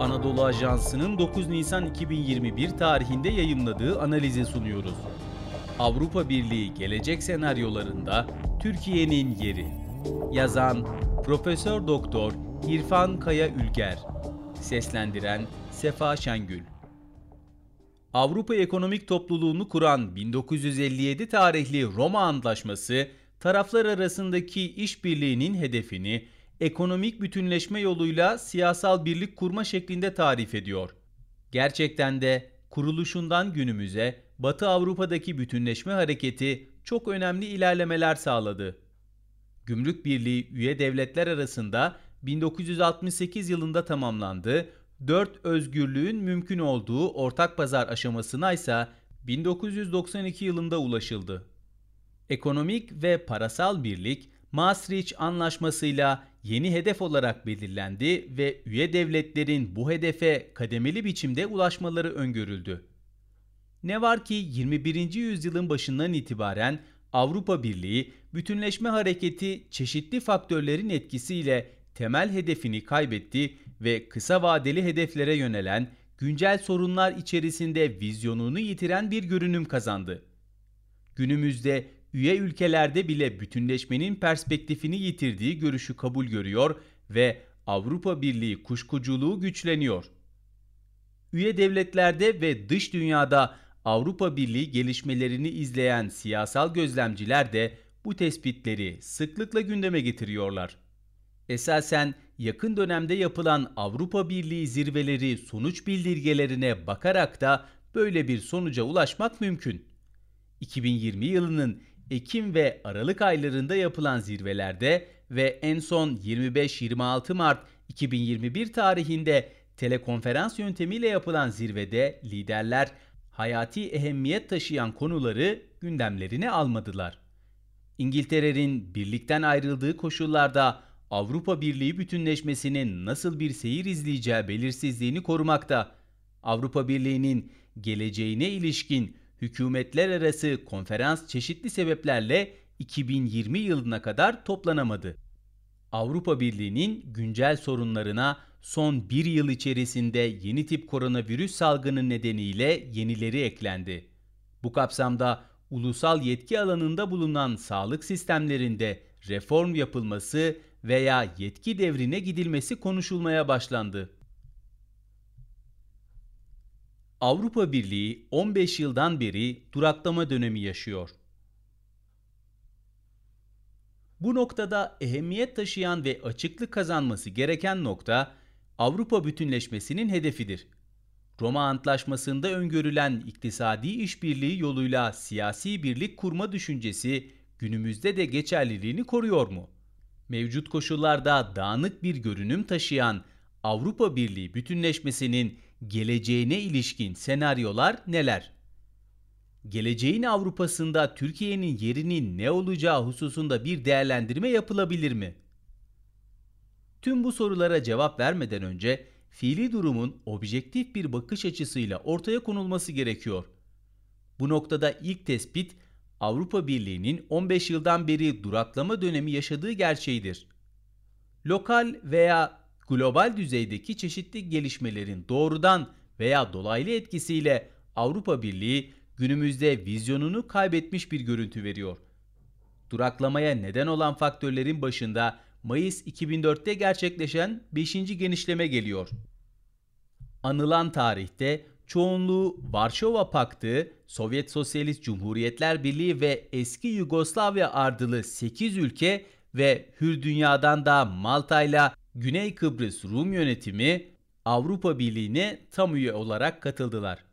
Anadolu Ajansı'nın 9 Nisan 2021 tarihinde yayımladığı analizi sunuyoruz. Avrupa Birliği gelecek senaryolarında Türkiye'nin yeri. Yazan Profesör Doktor İrfan Kaya Ülger. Seslendiren Sefa Şengül. Avrupa Ekonomik Topluluğunu kuran 1957 tarihli Roma Antlaşması, taraflar arasındaki işbirliğinin hedefini ekonomik bütünleşme yoluyla siyasal birlik kurma şeklinde tarif ediyor. Gerçekten de kuruluşundan günümüze Batı Avrupa'daki bütünleşme hareketi çok önemli ilerlemeler sağladı. Gümrük Birliği üye devletler arasında 1968 yılında tamamlandı, dört özgürlüğün mümkün olduğu ortak pazar aşamasına ise 1992 yılında ulaşıldı. Ekonomik ve parasal birlik Maastricht Anlaşması'yla yeni hedef olarak belirlendi ve üye devletlerin bu hedefe kademeli biçimde ulaşmaları öngörüldü. Ne var ki 21. yüzyılın başından itibaren Avrupa Birliği bütünleşme hareketi çeşitli faktörlerin etkisiyle temel hedefini kaybetti ve kısa vadeli hedeflere yönelen güncel sorunlar içerisinde vizyonunu yitiren bir görünüm kazandı. Günümüzde üye ülkelerde bile bütünleşmenin perspektifini yitirdiği görüşü kabul görüyor ve Avrupa Birliği kuşkuculuğu güçleniyor. Üye devletlerde ve dış dünyada Avrupa Birliği gelişmelerini izleyen siyasal gözlemciler de bu tespitleri sıklıkla gündeme getiriyorlar. Esasen yakın dönemde yapılan Avrupa Birliği zirveleri sonuç bildirgelerine bakarak da böyle bir sonuca ulaşmak mümkün. 2020 yılının Ekim ve Aralık aylarında yapılan zirvelerde ve en son 25-26 Mart 2021 tarihinde telekonferans yöntemiyle yapılan zirvede liderler hayati ehemmiyet taşıyan konuları gündemlerine almadılar. İngiltere'nin birlikten ayrıldığı koşullarda Avrupa Birliği bütünleşmesinin nasıl bir seyir izleyeceği belirsizliğini korumakta. Avrupa Birliği'nin geleceğine ilişkin hükümetler arası konferans çeşitli sebeplerle 2020 yılına kadar toplanamadı. Avrupa Birliği'nin güncel sorunlarına son bir yıl içerisinde yeni tip koronavirüs salgını nedeniyle yenileri eklendi. Bu kapsamda ulusal yetki alanında bulunan sağlık sistemlerinde reform yapılması veya yetki devrine gidilmesi konuşulmaya başlandı. Avrupa Birliği 15 yıldan beri duraklama dönemi yaşıyor. Bu noktada ehemmiyet taşıyan ve açıklık kazanması gereken nokta Avrupa bütünleşmesinin hedefidir. Roma Antlaşması'nda öngörülen iktisadi işbirliği yoluyla siyasi birlik kurma düşüncesi günümüzde de geçerliliğini koruyor mu? Mevcut koşullarda dağınık bir görünüm taşıyan Avrupa Birliği bütünleşmesinin geleceğine ilişkin senaryolar neler? Geleceğin Avrupa'sında Türkiye'nin yerinin ne olacağı hususunda bir değerlendirme yapılabilir mi? Tüm bu sorulara cevap vermeden önce fiili durumun objektif bir bakış açısıyla ortaya konulması gerekiyor. Bu noktada ilk tespit Avrupa Birliği'nin 15 yıldan beri duraklama dönemi yaşadığı gerçeğidir. Lokal veya global düzeydeki çeşitli gelişmelerin doğrudan veya dolaylı etkisiyle Avrupa Birliği günümüzde vizyonunu kaybetmiş bir görüntü veriyor. Duraklamaya neden olan faktörlerin başında Mayıs 2004'te gerçekleşen 5. genişleme geliyor. Anılan tarihte çoğunluğu Varşova Paktı, Sovyet Sosyalist Cumhuriyetler Birliği ve eski Yugoslavya ardılı 8 ülke ve hür dünyadan da Malta ile Güney Kıbrıs Rum yönetimi Avrupa Birliği'ne tam üye olarak katıldılar.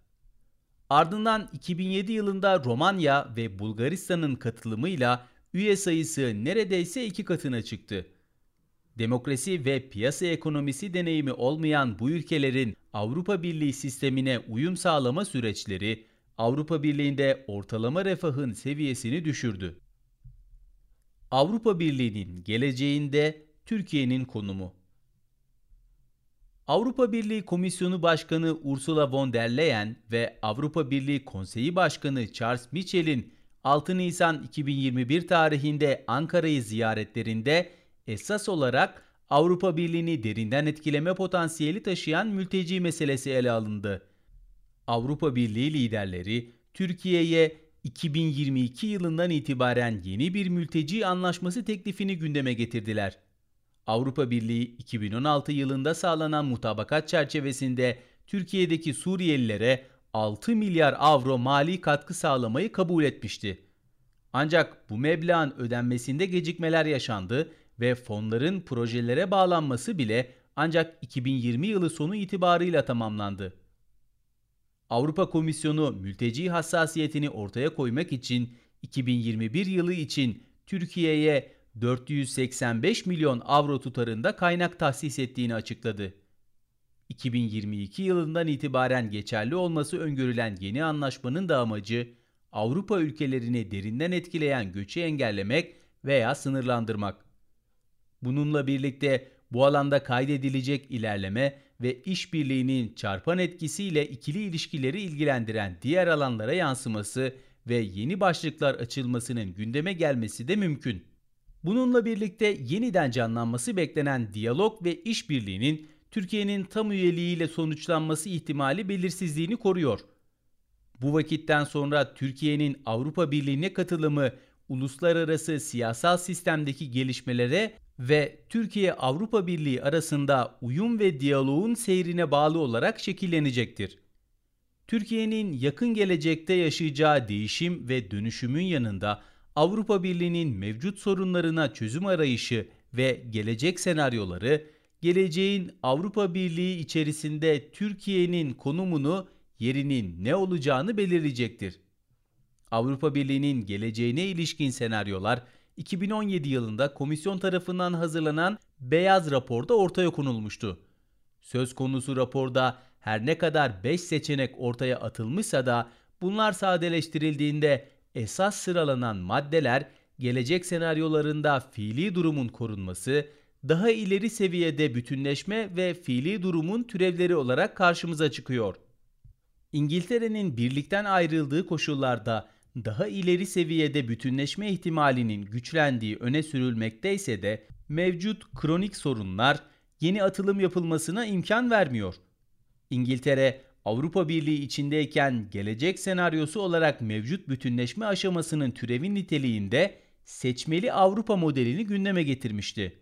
Ardından 2007 yılında Romanya ve Bulgaristan'ın katılımıyla üye sayısı neredeyse iki katına çıktı. Demokrasi ve piyasa ekonomisi deneyimi olmayan bu ülkelerin Avrupa Birliği sistemine uyum sağlama süreçleri Avrupa Birliği'nde ortalama refahın seviyesini düşürdü. Avrupa Birliği'nin geleceğinde Türkiye'nin konumu Avrupa Birliği Komisyonu Başkanı Ursula von der Leyen ve Avrupa Birliği Konseyi Başkanı Charles Michel'in 6 Nisan 2021 tarihinde Ankara'yı ziyaretlerinde esas olarak Avrupa Birliği'ni derinden etkileme potansiyeli taşıyan mülteci meselesi ele alındı. Avrupa Birliği liderleri Türkiye'ye 2022 yılından itibaren yeni bir mülteci anlaşması teklifini gündeme getirdiler. Avrupa Birliği 2016 yılında sağlanan mutabakat çerçevesinde Türkiye'deki Suriyelilere 6 milyar avro mali katkı sağlamayı kabul etmişti. Ancak bu meblağın ödenmesinde gecikmeler yaşandı ve fonların projelere bağlanması bile ancak 2020 yılı sonu itibarıyla tamamlandı. Avrupa Komisyonu mülteci hassasiyetini ortaya koymak için 2021 yılı için Türkiye'ye 485 milyon avro tutarında kaynak tahsis ettiğini açıkladı. 2022 yılından itibaren geçerli olması öngörülen yeni anlaşmanın da amacı Avrupa ülkelerini derinden etkileyen göçü engellemek veya sınırlandırmak. Bununla birlikte bu alanda kaydedilecek ilerleme ve işbirliğinin çarpan etkisiyle ikili ilişkileri ilgilendiren diğer alanlara yansıması ve yeni başlıklar açılmasının gündeme gelmesi de mümkün. Bununla birlikte yeniden canlanması beklenen diyalog ve işbirliğinin Türkiye'nin tam üyeliğiyle sonuçlanması ihtimali belirsizliğini koruyor. Bu vakitten sonra Türkiye'nin Avrupa Birliği'ne katılımı uluslararası siyasal sistemdeki gelişmelere ve Türkiye-Avrupa Birliği arasında uyum ve diyaloğun seyrine bağlı olarak şekillenecektir. Türkiye'nin yakın gelecekte yaşayacağı değişim ve dönüşümün yanında Avrupa Birliği'nin mevcut sorunlarına çözüm arayışı ve gelecek senaryoları, geleceğin Avrupa Birliği içerisinde Türkiye'nin konumunu, yerinin ne olacağını belirleyecektir. Avrupa Birliği'nin geleceğine ilişkin senaryolar 2017 yılında komisyon tarafından hazırlanan Beyaz Rapor'da ortaya konulmuştu. Söz konusu raporda her ne kadar 5 seçenek ortaya atılmışsa da bunlar sadeleştirildiğinde esas sıralanan maddeler gelecek senaryolarında fiili durumun korunması, daha ileri seviyede bütünleşme ve fiili durumun türevleri olarak karşımıza çıkıyor. İngiltere'nin birlikten ayrıldığı koşullarda daha ileri seviyede bütünleşme ihtimalinin güçlendiği öne sürülmekteyse de mevcut kronik sorunlar yeni atılım yapılmasına imkan vermiyor. İngiltere Avrupa Birliği içindeyken gelecek senaryosu olarak mevcut bütünleşme aşamasının türevi niteliğinde seçmeli Avrupa modelini gündeme getirmişti.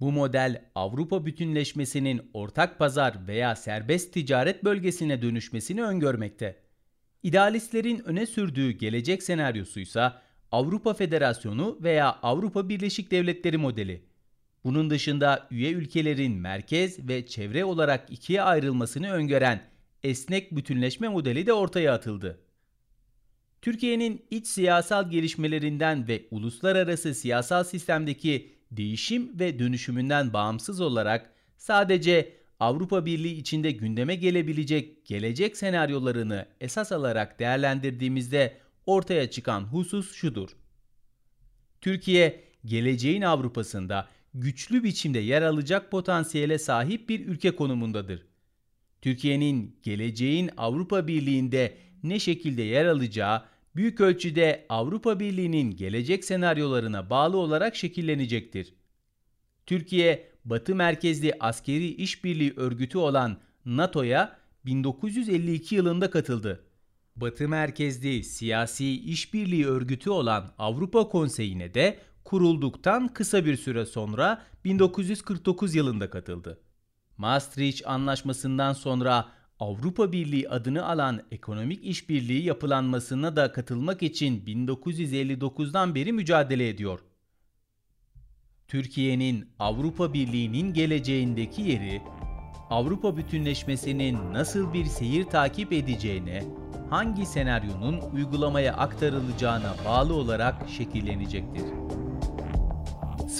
Bu model Avrupa bütünleşmesinin ortak pazar veya serbest ticaret bölgesine dönüşmesini öngörmekte. İdealistlerin öne sürdüğü gelecek senaryosuysa Avrupa Federasyonu veya Avrupa Birleşik Devletleri modeli. Bunun dışında üye ülkelerin merkez ve çevre olarak ikiye ayrılmasını öngören esnek bütünleşme modeli de ortaya atıldı. Türkiye'nin iç siyasal gelişmelerinden ve uluslararası siyasal sistemdeki değişim ve dönüşümünden bağımsız olarak sadece Avrupa Birliği içinde gündeme gelebilecek gelecek senaryolarını esas alarak değerlendirdiğimizde ortaya çıkan husus şudur. Türkiye, geleceğin Avrupa'sında güçlü biçimde yer alacak potansiyele sahip bir ülke konumundadır. Türkiye'nin geleceğin Avrupa Birliği'nde ne şekilde yer alacağı büyük ölçüde Avrupa Birliği'nin gelecek senaryolarına bağlı olarak şekillenecektir. Türkiye, Batı merkezli askeri işbirliği örgütü olan NATO'ya 1952 yılında katıldı. Batı merkezli siyasi işbirliği örgütü olan Avrupa Konseyi'ne de kurulduktan kısa bir süre sonra 1949 yılında katıldı. Maastricht Anlaşması'ndan sonra Avrupa Birliği adını alan ekonomik işbirliği yapılanmasına da katılmak için 1959'dan beri mücadele ediyor. Türkiye'nin Avrupa Birliği'nin geleceğindeki yeri, Avrupa bütünleşmesinin nasıl bir seyir takip edeceğine, hangi senaryonun uygulamaya aktarılacağına bağlı olarak şekillenecektir.